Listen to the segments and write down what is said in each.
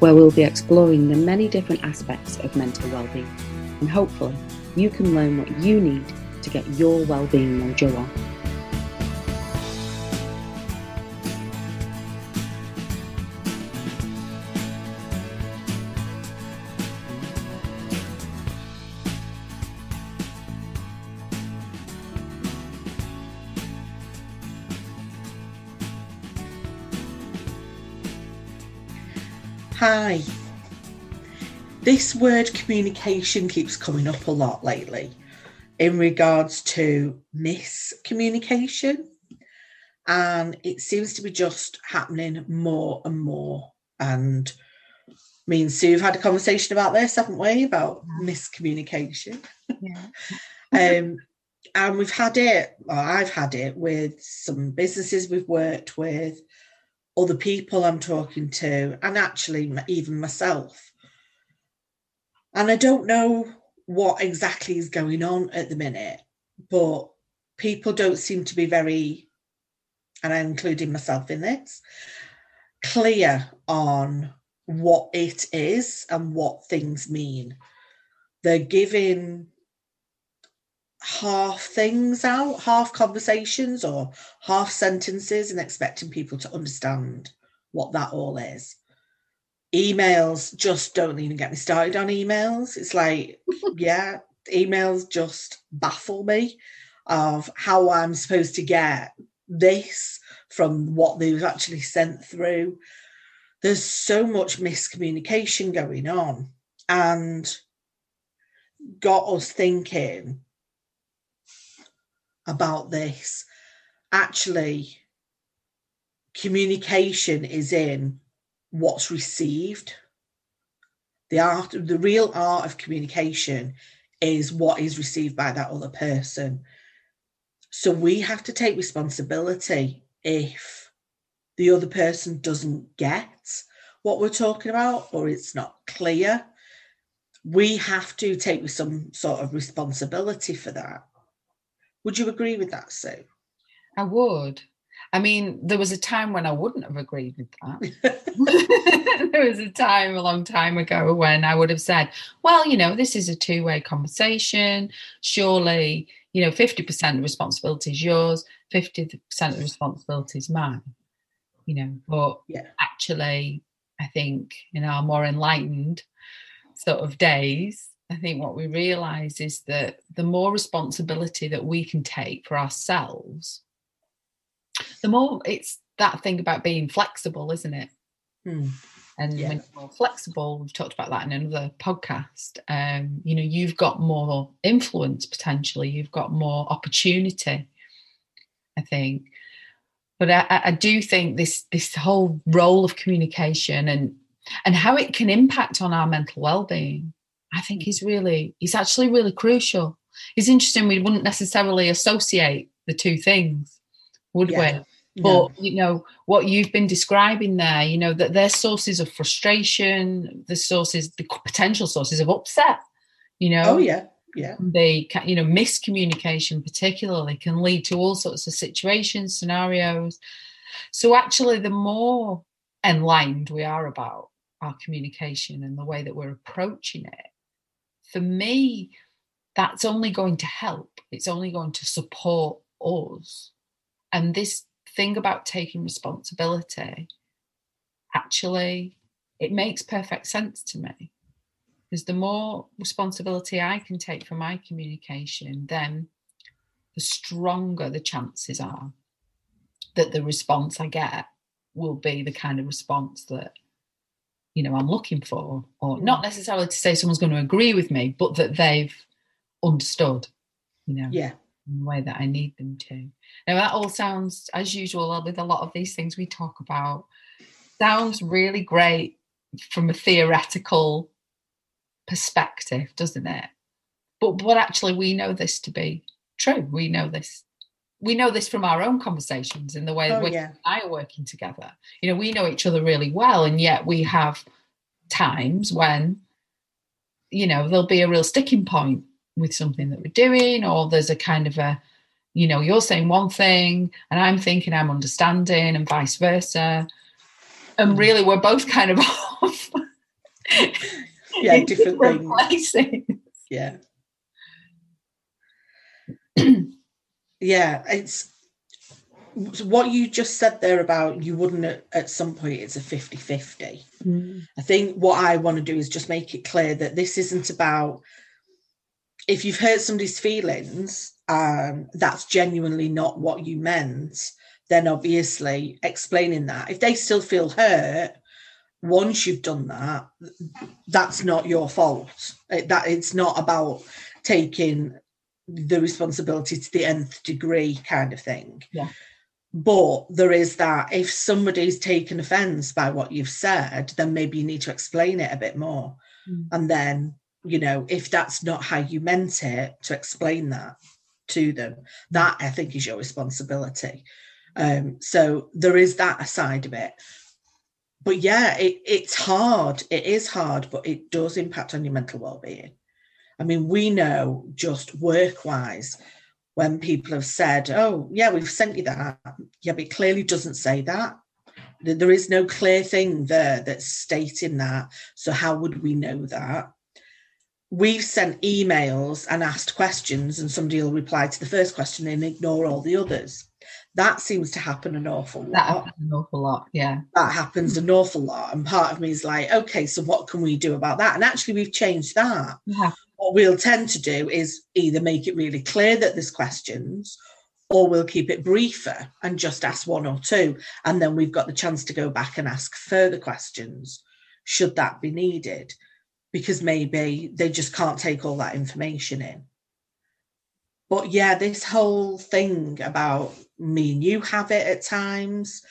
where we'll be exploring the many different aspects of mental well-being and hopefully you can learn what you need to get your well-being mojo on. Hi. This word communication keeps coming up a lot lately in regards to miscommunication. And it seems to be just happening more and more. And me and Sue have had a conversation about this, haven't we? About miscommunication. Yeah. um, and we've had it, or I've had it with some businesses we've worked with, other people I'm talking to, and actually even myself. And I don't know what exactly is going on at the minute, but people don't seem to be very, and I'm including myself in this, clear on what it is and what things mean. They're giving half things out, half conversations or half sentences, and expecting people to understand what that all is. Emails just don't even get me started on emails. It's like, yeah, emails just baffle me of how I'm supposed to get this from what they've actually sent through. There's so much miscommunication going on and got us thinking about this. Actually, communication is in what's received. The art, the real art of communication is what is received by that other person. So we have to take responsibility if the other person doesn't get what we're talking about or it's not clear. We have to take some sort of responsibility for that. Would you agree with that, Sue? I would. I mean, there was a time when I wouldn't have agreed with that. there was a time a long time ago when I would have said, well, you know, this is a two way conversation. Surely, you know, 50% of responsibility is yours, 50% of responsibility is mine. You know, but yeah. actually, I think in our more enlightened sort of days, I think what we realize is that the more responsibility that we can take for ourselves, the more it's that thing about being flexible, isn't it? Hmm. And yeah. when you're more flexible, we've talked about that in another podcast. Um, you know, you've got more influence potentially, you've got more opportunity, I think. But I, I do think this this whole role of communication and and how it can impact on our mental well-being I think he's really, he's actually really crucial. It's interesting, we wouldn't necessarily associate the two things, would yeah. we? But you know what you've been describing there, you know that they're sources of frustration, the sources, the potential sources of upset. You know, oh yeah, yeah. They can, you know, miscommunication particularly can lead to all sorts of situations, scenarios. So actually, the more enlightened we are about our communication and the way that we're approaching it, for me, that's only going to help. It's only going to support us. And this thing about taking responsibility, actually, it makes perfect sense to me. Because the more responsibility I can take for my communication, then the stronger the chances are that the response I get will be the kind of response that you know I'm looking for, or not mm. necessarily to say someone's going to agree with me, but that they've understood, you know, yeah, in the way that I need them to. Now that all sounds, as usual, with a lot of these things we talk about, sounds really great from a theoretical perspective, doesn't it? But but actually, we know this to be true. We know this. We know this from our own conversations in the way Oh, that yeah. I are working together. You know, we know each other really well, and yet we have times when, you know, there'll be a real sticking point with something that we're doing, or there's a kind of a, you know, you're saying one thing and I'm thinking I'm understanding, and vice versa. And Mm. really, we're both kind of off. Yeah, different things. places. Yeah. yeah, it's what you just said there about you wouldn't at, at some point it's a 50 50. I think what I want to do is just make it clear that this isn't about if you've hurt somebody's feelings, um, that's genuinely not what you meant, then obviously explaining that. If they still feel hurt, once you've done that, that's not your fault. It, that it's not about taking the responsibility to the nth degree kind of thing. Yeah. But there is that if somebody's taken offense by what you've said, then maybe you need to explain it a bit more. Mm. And then, you know, if that's not how you meant it, to explain that to them. That I think is your responsibility. Um, so there is that side of it. But yeah, it, it's hard. It is hard, but it does impact on your mental well-being. I mean, we know just work-wise when people have said, "Oh, yeah, we've sent you that," yeah, but it clearly doesn't say that. There- There is no clear thing there that's stating that. So how would we know that? We've sent emails and asked questions, and somebody will reply to the first question and ignore all the others. That seems to happen an awful lot That happens an awful lot. Yeah. that happens an awful lot. And part of me is like, okay, so what can we do about that? And actually, we've changed that. Yeah. What we'll tend to do is either make it really clear that there's questions, or we'll keep it briefer and just ask one or two. And then we've got the chance to go back and ask further questions, should that be needed, because maybe they just can't take all that information in. But yeah, this whole thing about me and you have it at times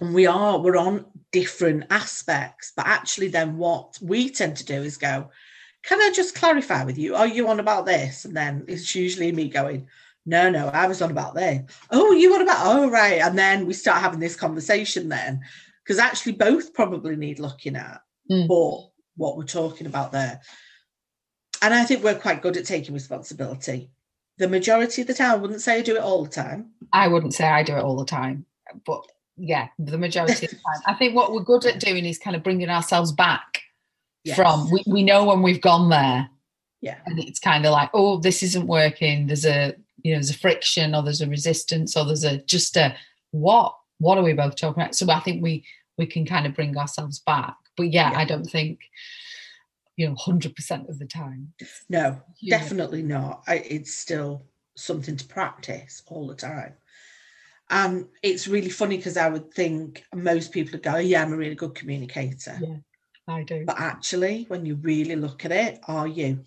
and we are we're on different aspects but actually then what we tend to do is go can i just clarify with you are you on about this? And then it's usually me going no no i was on about this. Oh you on about oh right. And then we start having this conversation then because actually both probably need looking at Mm. for what we're talking about there. And i think we're quite good at taking responsibility. The majority of the time I wouldn't say i do it all the time. I wouldn't say I do it all the time, but yeah, the majority of the time. I think what we're good at doing is kind of bringing ourselves back Yes. from, we, we know when we've gone there yeah and it's kind of like, oh, this isn't working. There's a, you know, there's a friction or there's a resistance or there's a, just a, what, what are we both talking about? So I think we, we can kind of bring ourselves back. But yeah, Yeah. I don't think, you know, 100% of the time. no definitely not I, it's still something to practice all the time and it's really funny because i would think most people would go oh, yeah i'm a really good communicator Yeah. I do. but actually when you really look at it are you?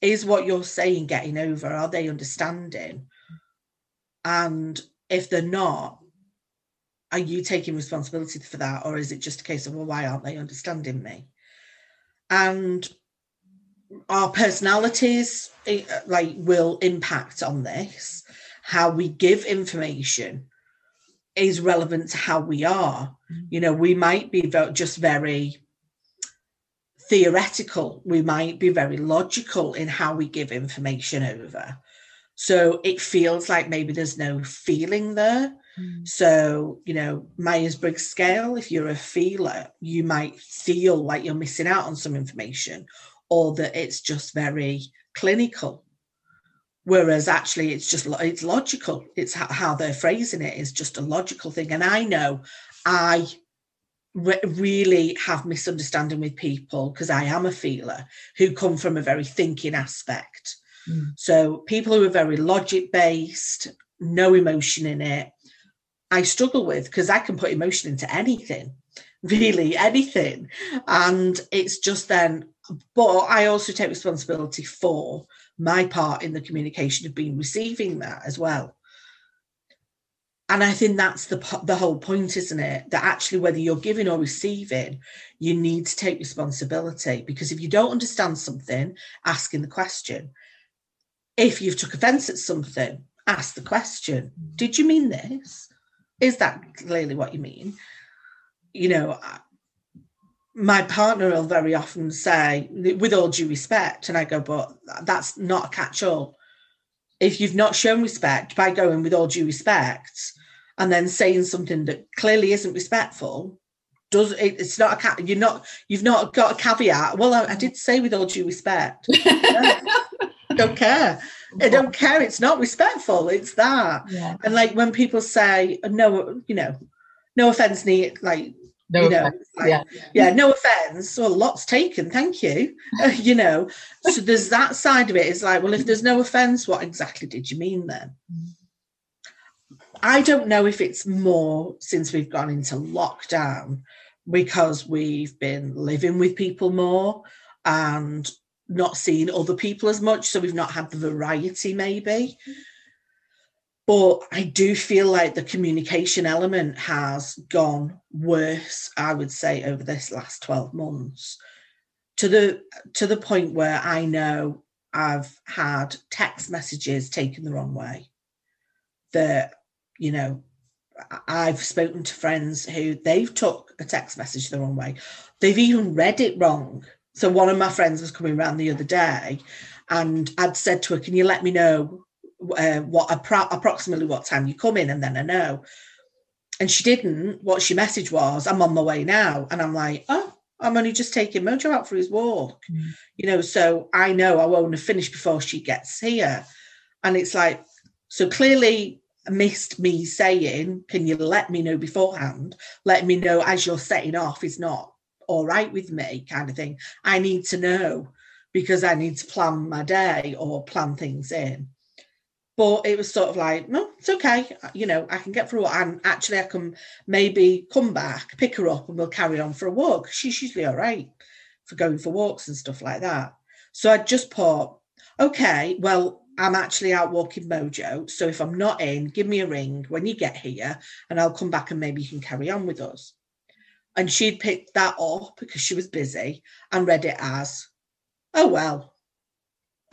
Is what you're saying getting over? Are they understanding? And if they're not are you taking responsibility for that or is it just a case of well why aren't they understanding me? And our personalities eh, like will impact on this. How we give information is relevant to how we are. Mm. you know we might be just very theoretical we might be very logical in how we give information over so it feels like maybe there's no feeling there Mm. so, you know, Myers Briggs scale, if you're a feeler, you might feel like you're missing out on some information or that it's just very clinical. Whereas actually it's just it's logical. It's ho- how they're phrasing it is just a logical thing. And I know I re- really have misunderstanding with people because I am a feeler who come from a very thinking aspect. Mm. So people who are very logic based, no emotion in it, I struggle with because I can put emotion into anything, really anything. And it's just then, but I also take responsibility for my part in the communication of being receiving that as well. And I think that's the the whole point, isn't it? That actually, whether you're giving or receiving, you need to take responsibility because if you don't understand something, asking the question. If you've took offence at something, ask the question. Mm-hmm. Did you mean this? Is that clearly what you mean? You know, my partner will very often say, with all due respect, and I go, but that's not a catch all if you've not shown respect by going with all due respect and then saying something that clearly isn't respectful does it, it's not a you're not you've not got a caveat. Well i, I did say with all due respect. Don't care. I don't care. It's not respectful. It's that. Yeah. and like when people say no you know no offense like no you know, like, yeah. yeah, no offense. Well, lots taken, thank you. Uh, you know, so there's that side of it. It's like, well, if there's no offense, what exactly did you mean then? I don't know if it's more since we've gone into lockdown because we've been living with people more and not seeing other people as much. So we've not had the variety, maybe. But I do feel like the communication element has gone worse, I would say, over this last 12 months to the to the point where I know I've had text messages taken the wrong way. That, you know, I've spoken to friends who they've took a text message the wrong way. They've even read it wrong. So one of my friends was coming around the other day and I'd said to her, Can you let me know uh, what appro- approximately what time you come in, and then I know. And she didn't. What she message was, "I'm on my way now," and I'm like, "Oh, I'm only just taking Mojo out for his walk," mm. you know. So I know I won't have finished before she gets here, and it's like, so clearly missed me saying, "Can you let me know beforehand? Let me know as you're setting off is not all right with me," kind of thing. I need to know because I need to plan my day or plan things in but it was sort of like no it's okay. You know i can get through and actually i can maybe come back pick her up and we'll carry on for a walk. She's usually all right for going for walks and stuff like that. So i just thought okay well i'm actually out walking mojo. So if i'm not in give me a ring when you get here and i'll come back and maybe you can carry on with us. And she'd picked that up because she was busy and read it as oh well.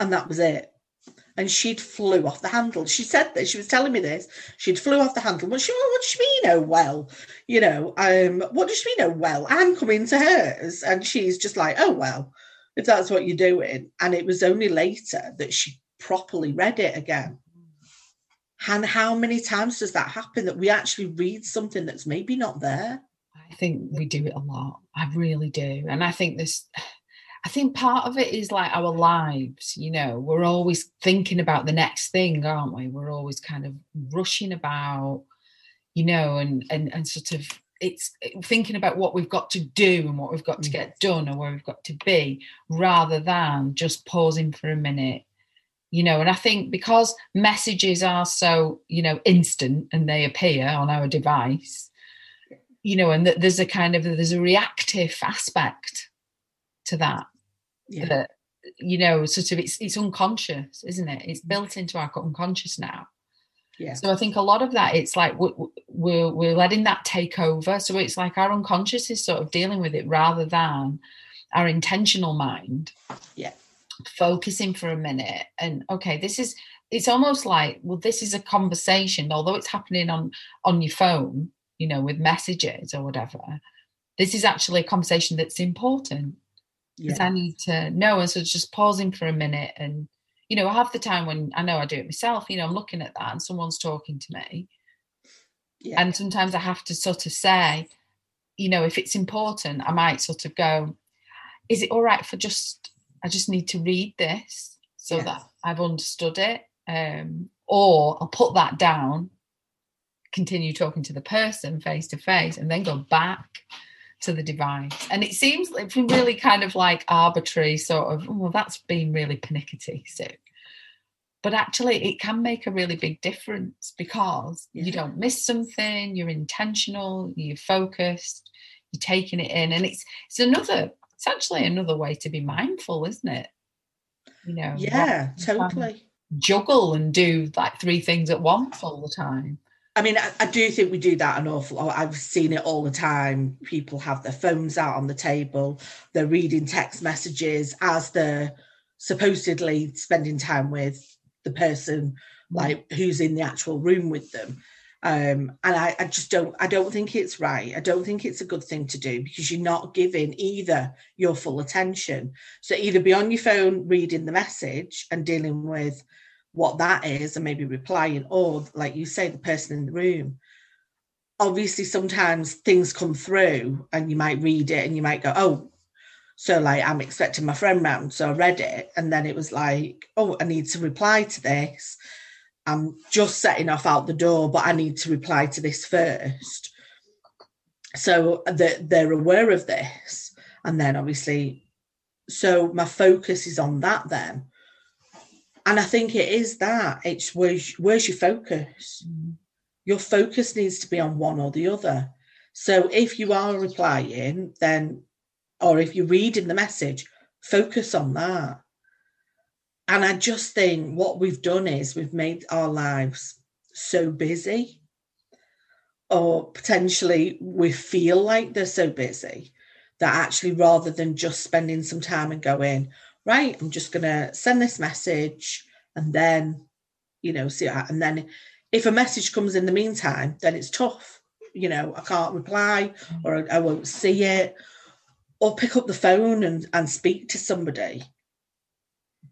And that was it and she'd flew off the handle. She said that she was telling me this. She'd flew off the handle. What she what does she mean? Oh well, you know. Um, what does she mean? Oh well, I'm coming to hers, and she's just like, oh well, if that's what you're doing. And it was only later that she properly read it again. And how many times does that happen that we actually read something that's maybe not there? I think we do it a lot. I really do, and I think this I think part of it is like our lives, you know, we're always thinking about the next thing, aren't we? We're always kind of rushing about, you know, and and and sort of it's thinking about what we've got to do and what we've got to mm. get done and where we've got to be rather than just pausing for a minute you know and i think because messages are so you know instant and they appear on our device you know and that there's a kind of there's a reactive aspect to that yeah. that you know sort of it's it's unconscious isn't it? It's mm. built into our unconscious now. Yeah. So i think a lot of that it's like we're, we're we're letting that take over. So it's like our unconscious is sort of dealing with it rather than our intentional mind yeah. focusing for a minute. And okay this is it's almost like well this is a conversation although it's happening on on your phone you know with messages or whatever this is actually a conversation that's important because yeah. I need to know. And so it's just pausing for a minute and, you know, half the time when I know I do it myself, you know, I'm looking at that and someone's talking to me. Yeah. And sometimes I have to sort of say, you know, if it's important, I might sort of go, is it all right for just, I just need to read this so yes. that I've understood it? Um, or I'll put that down, continue talking to the person face to face, and then go back to the device. And it seems like really kind of like arbitrary, sort of, oh, well, that's been really pernickety, so. But actually, it can make a really big difference because yeah. you don't miss something, you're intentional, you're focused, you're taking it in. And it's it's another, it's actually another way to be mindful, isn't it? You know, yeah, totally. Juggle and do like three things at once all the time. I mean, I, I, do think we do that an awful lot. I've seen it all the time. People have their phones out on the table, they're reading text messages as they're supposedly spending time with the person like who's in the actual room with them. Um, and I, I just don't I don't think it's right. I don't think it's a good thing to do because you're not giving either your full attention. So either be on your phone reading the message and dealing with what that is and maybe replying, or like you say, the person in the room. Obviously, sometimes things come through and you might read it and you might go, Oh, so like I'm expecting my friend round. So I read it and then it was like, Oh, I need to reply to this. I'm just setting off out the door, but I need to reply to this first. So that they're aware of this. And then obviously, so my focus is on that then and I think it is that. It's where's, where's your focus? Mm. Your focus needs to be on one or the other. So if you are replying, then, or if you're reading the message, focus on that. And I just think what we've done is we've made our lives so busy, or potentially we feel like they're so busy that actually rather than just spending some time and going, right, I'm just going to send this message and then, you know, see, and then if a message comes in the meantime, then it's tough. You know, I can't reply mm. or I, won't see it or pick up the phone and, and speak to somebody.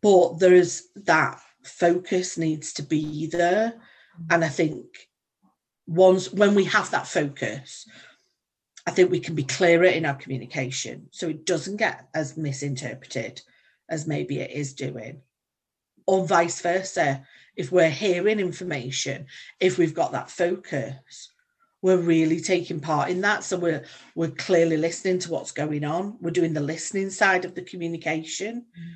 But there's that focus needs to be there. And I think once when we have that focus, I think we can be clearer in our communication so it doesn't get as misinterpreted as maybe it is doing, or vice versa. If we're hearing information, if we've got that focus, we're really taking part in that. So we're we're clearly listening to what's going on. We're doing the listening side of the communication. Mm.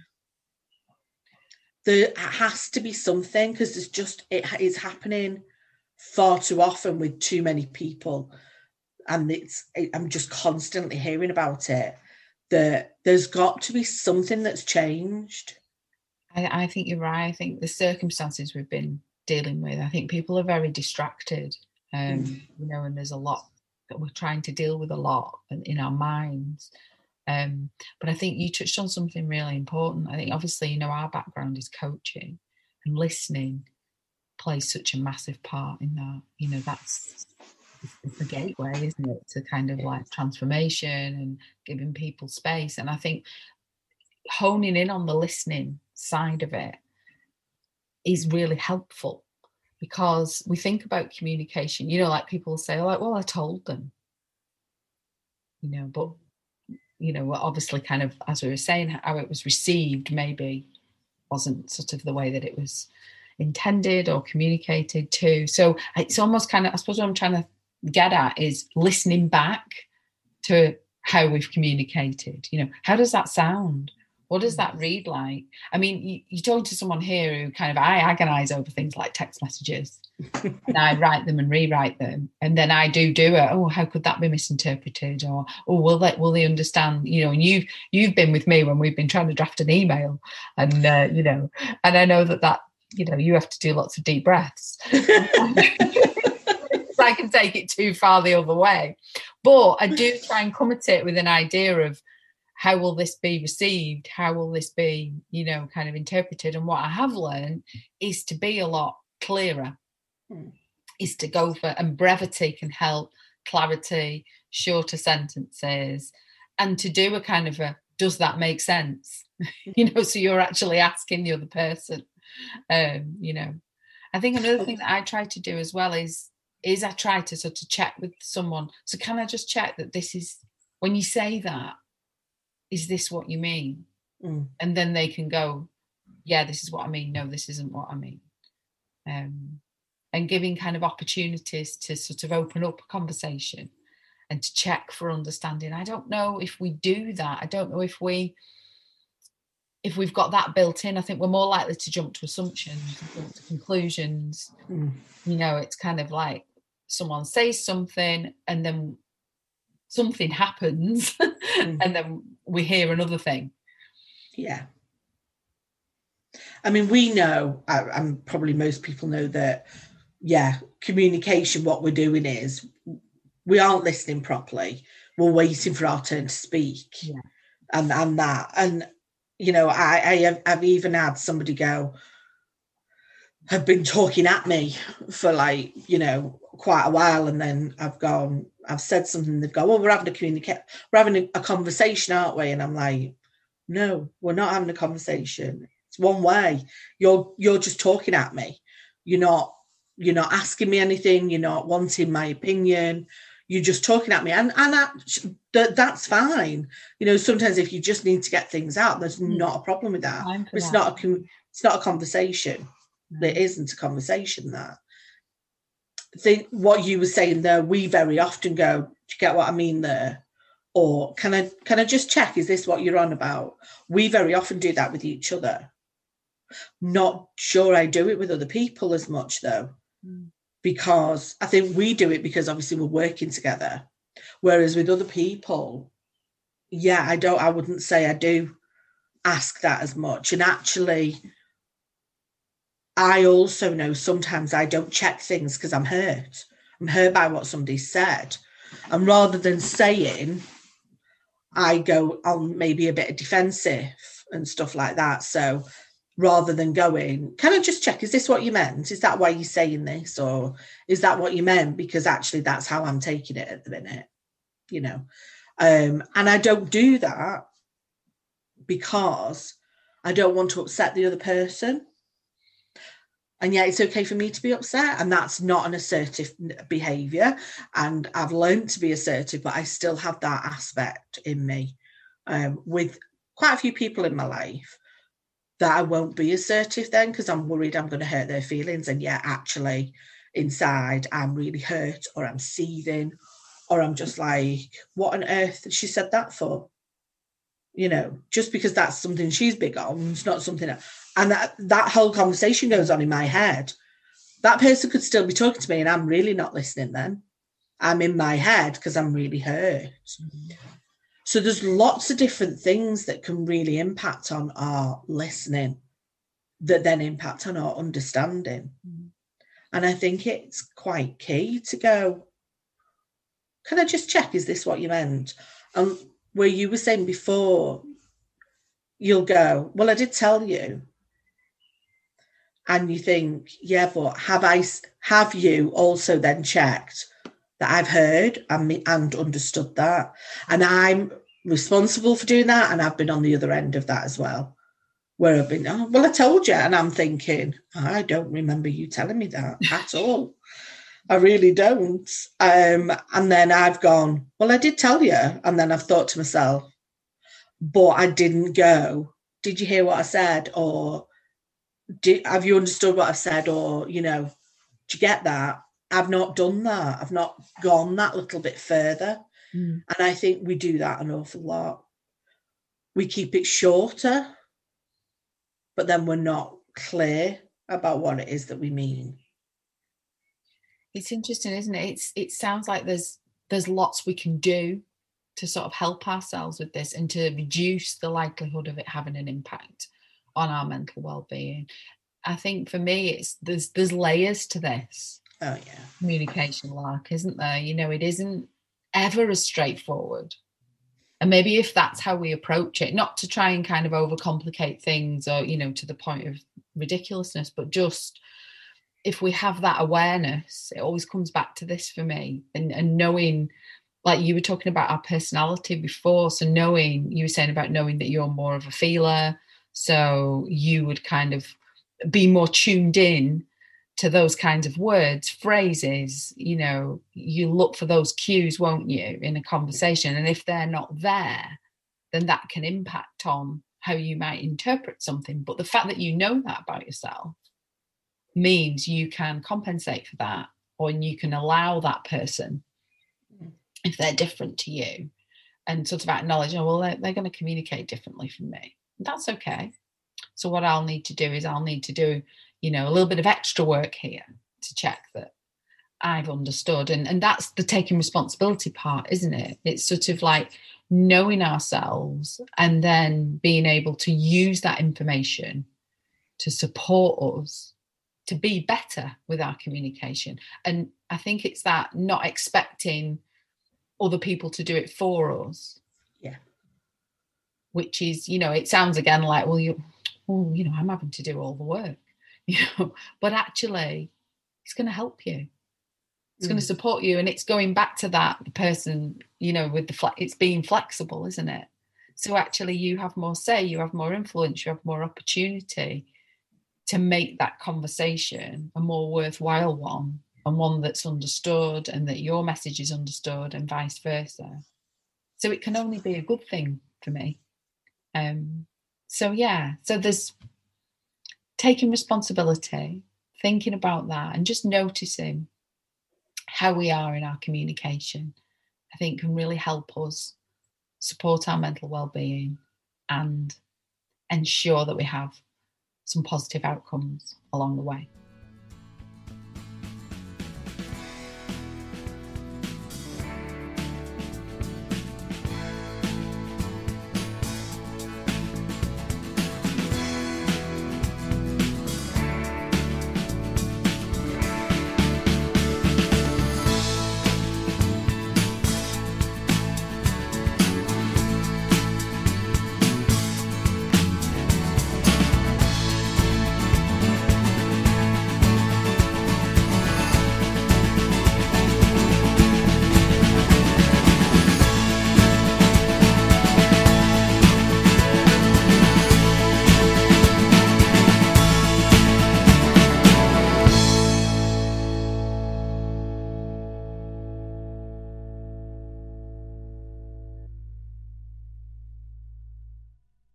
There has to be something because it's just it is happening far too often with too many people, and it's I'm just constantly hearing about it that there's got to be something that's changed. I, I think you're right. I think the circumstances we've been dealing with, I think people are very distracted. Um, mm. you know, and there's a lot that we're trying to deal with a lot in our minds. Um, but I think you touched on something really important. I think obviously, you know, our background is coaching and listening plays such a massive part in that. You know, that's it's the gateway, isn't it, to kind of like transformation and giving people space. And I think honing in on the listening side of it is really helpful because we think about communication, you know, like people say, oh, like, well, I told them, you know, but you know, obviously kind of as we were saying, how it was received maybe wasn't sort of the way that it was intended or communicated to. So it's almost kind of, I suppose what I'm trying to get at is listening back to how we've communicated. You know, how does that sound? What does that read like? I mean, you, you talk to someone here who kind of I agonize over things like text messages, and I write them and rewrite them, and then I do do it. Oh, how could that be misinterpreted? Or oh, will they will they understand? You know, and you've you've been with me when we've been trying to draft an email, and uh, you know, and I know that that you know you have to do lots of deep breaths. I can take it too far the other way. But I do try and come at it with an idea of how will this be received? How will this be, you know, kind of interpreted? And what I have learned is to be a lot clearer, mm. is to go for, and brevity can help, clarity, shorter sentences, and to do a kind of a, does that make sense? you know, so you're actually asking the other person. Um, you know, I think another thing that I try to do as well is is I try to sort of check with someone. So can I just check that this is when you say that, is this what you mean? Mm. And then they can go, yeah, this is what I mean. No, this isn't what I mean. Um, and giving kind of opportunities to sort of open up a conversation and to check for understanding. I don't know if we do that. I don't know if we if we've got that built in, I think we're more likely to jump to assumptions, jump to conclusions. Mm. You know, it's kind of like someone says something and then something happens mm. and then we hear another thing yeah i mean we know and probably most people know that yeah, communication, what we're doing is we aren't listening properly. We're waiting for our turn to speak. Yeah. And and that. And you know, I, I have I've even had somebody go, have been talking at me for like, you know, quite a while. And then I've gone, I've said something, they've gone, well, we're having a communicate, we're having a, conversation, aren't we? And I'm like, no, we're not having a conversation. It's one way. You're you're just talking at me. You're not you're not asking me anything you're not wanting my opinion you're just talking at me and and that, that that's fine you know sometimes if you just need to get things out there's mm. not a problem with that it's that. not a it's not a conversation mm. there isn't a conversation that think what you were saying there we very often go do you get what i mean there? Or can i can i just check is this what you're on about? We very often do that with each other. Not sure i do it with other people as much though. Mm. Because I think we do it because obviously we're working together. Whereas with other people, yeah, I don't, I wouldn't say I do ask that as much. And actually, I also know sometimes I don't check things because I'm hurt. I'm hurt by what somebody said. And rather than saying, I go on maybe a bit defensive and stuff like that. So rather than going, can I just check, is this what you meant? Is that why you're saying this? Or is that what you meant? Because actually, that's how I'm taking it at the minute, you know. Um, and I don't do that because I don't want to upset the other person. And yet, it's okay for me to be upset, and that's not an assertive behavior. And I've learned to be assertive, but I still have that aspect in me um, with quite a few people in my life that I won't be assertive then because I'm worried I'm going to hurt their feelings. And yet, actually, inside, I'm really hurt or I'm seething or I'm just like, what on earth she said that for? You know, just because that's something she's big on, it's not something. That, and that, that whole conversation goes on in my head. That person could still be talking to me and I'm really not listening then. I'm in my head because I'm really hurt. So there's lots of different things that can really impact on our listening that then impact on our understanding. And I think it's quite key to go, can I just check, is this what you meant? And where you were saying before, you'll go, well, I did tell you. And you think, yeah, but have I, have you also then checked that I've heard and, me and understood that. And I'm responsible for doing that. And I've been on the other end of that as well, where I've been, oh, well, I told you. And I'm thinking, I don't remember you telling me that at all. I really don't. Um, and then I've gone, well, I did tell you. And then I've thought to myself, but I didn't go, did you hear what I said? Or did, have you understood what I've said? Or, you know, do you get that? I've not done that. I've not gone that little bit further. Mm. And I think we do that an awful lot. We keep it shorter, but then we're not clear about what it is that we mean. It's interesting, isn't it? It's it sounds like there's there's lots we can do to sort of help ourselves with this and to reduce the likelihood of it having an impact on our mental well-being. I think for me it's there's there's layers to this Oh yeah. Communication lark, isn't there? You know, it isn't ever as straightforward. And maybe if that's how we approach it, not to try and kind of overcomplicate things or, you know, to the point of ridiculousness, but just if we have that awareness, it always comes back to this for me and, and knowing, like you were talking about our personality before. So knowing, you were saying about knowing that you're more of a feeler. So you would kind of be more tuned in to those kinds of words, phrases, you know, you look for those cues, won't you, in a conversation? And if they're not there, then that can impact on how you might interpret something. But the fact that you know that about yourself means you can compensate for that or you can allow that person, mm. if they're different to you, and sort of acknowledge, oh, well, they're, they're going to communicate differently from me. That's okay. So, what I'll need to do is I'll need to do you know, a little bit of extra work here to check that I've understood. And, and that's the taking responsibility part, isn't it? It's sort of like knowing ourselves and then being able to use that information to support us to be better with our communication. And I think it's that not expecting other people to do it for us. Which is, you know, it sounds again like, well, you, oh, you know, I'm having to do all the work, you know, but actually, it's going to help you. It's mm. going to support you, and it's going back to that person, you know, with the flex. It's being flexible, isn't it? So actually, you have more say, you have more influence, you have more opportunity to make that conversation a more worthwhile one and one that's understood and that your message is understood and vice versa. So it can only be a good thing for me. Um, so yeah, so there's taking responsibility, thinking about that, and just noticing how we are in our communication. I think can really help us support our mental well-being and ensure that we have some positive outcomes along the way.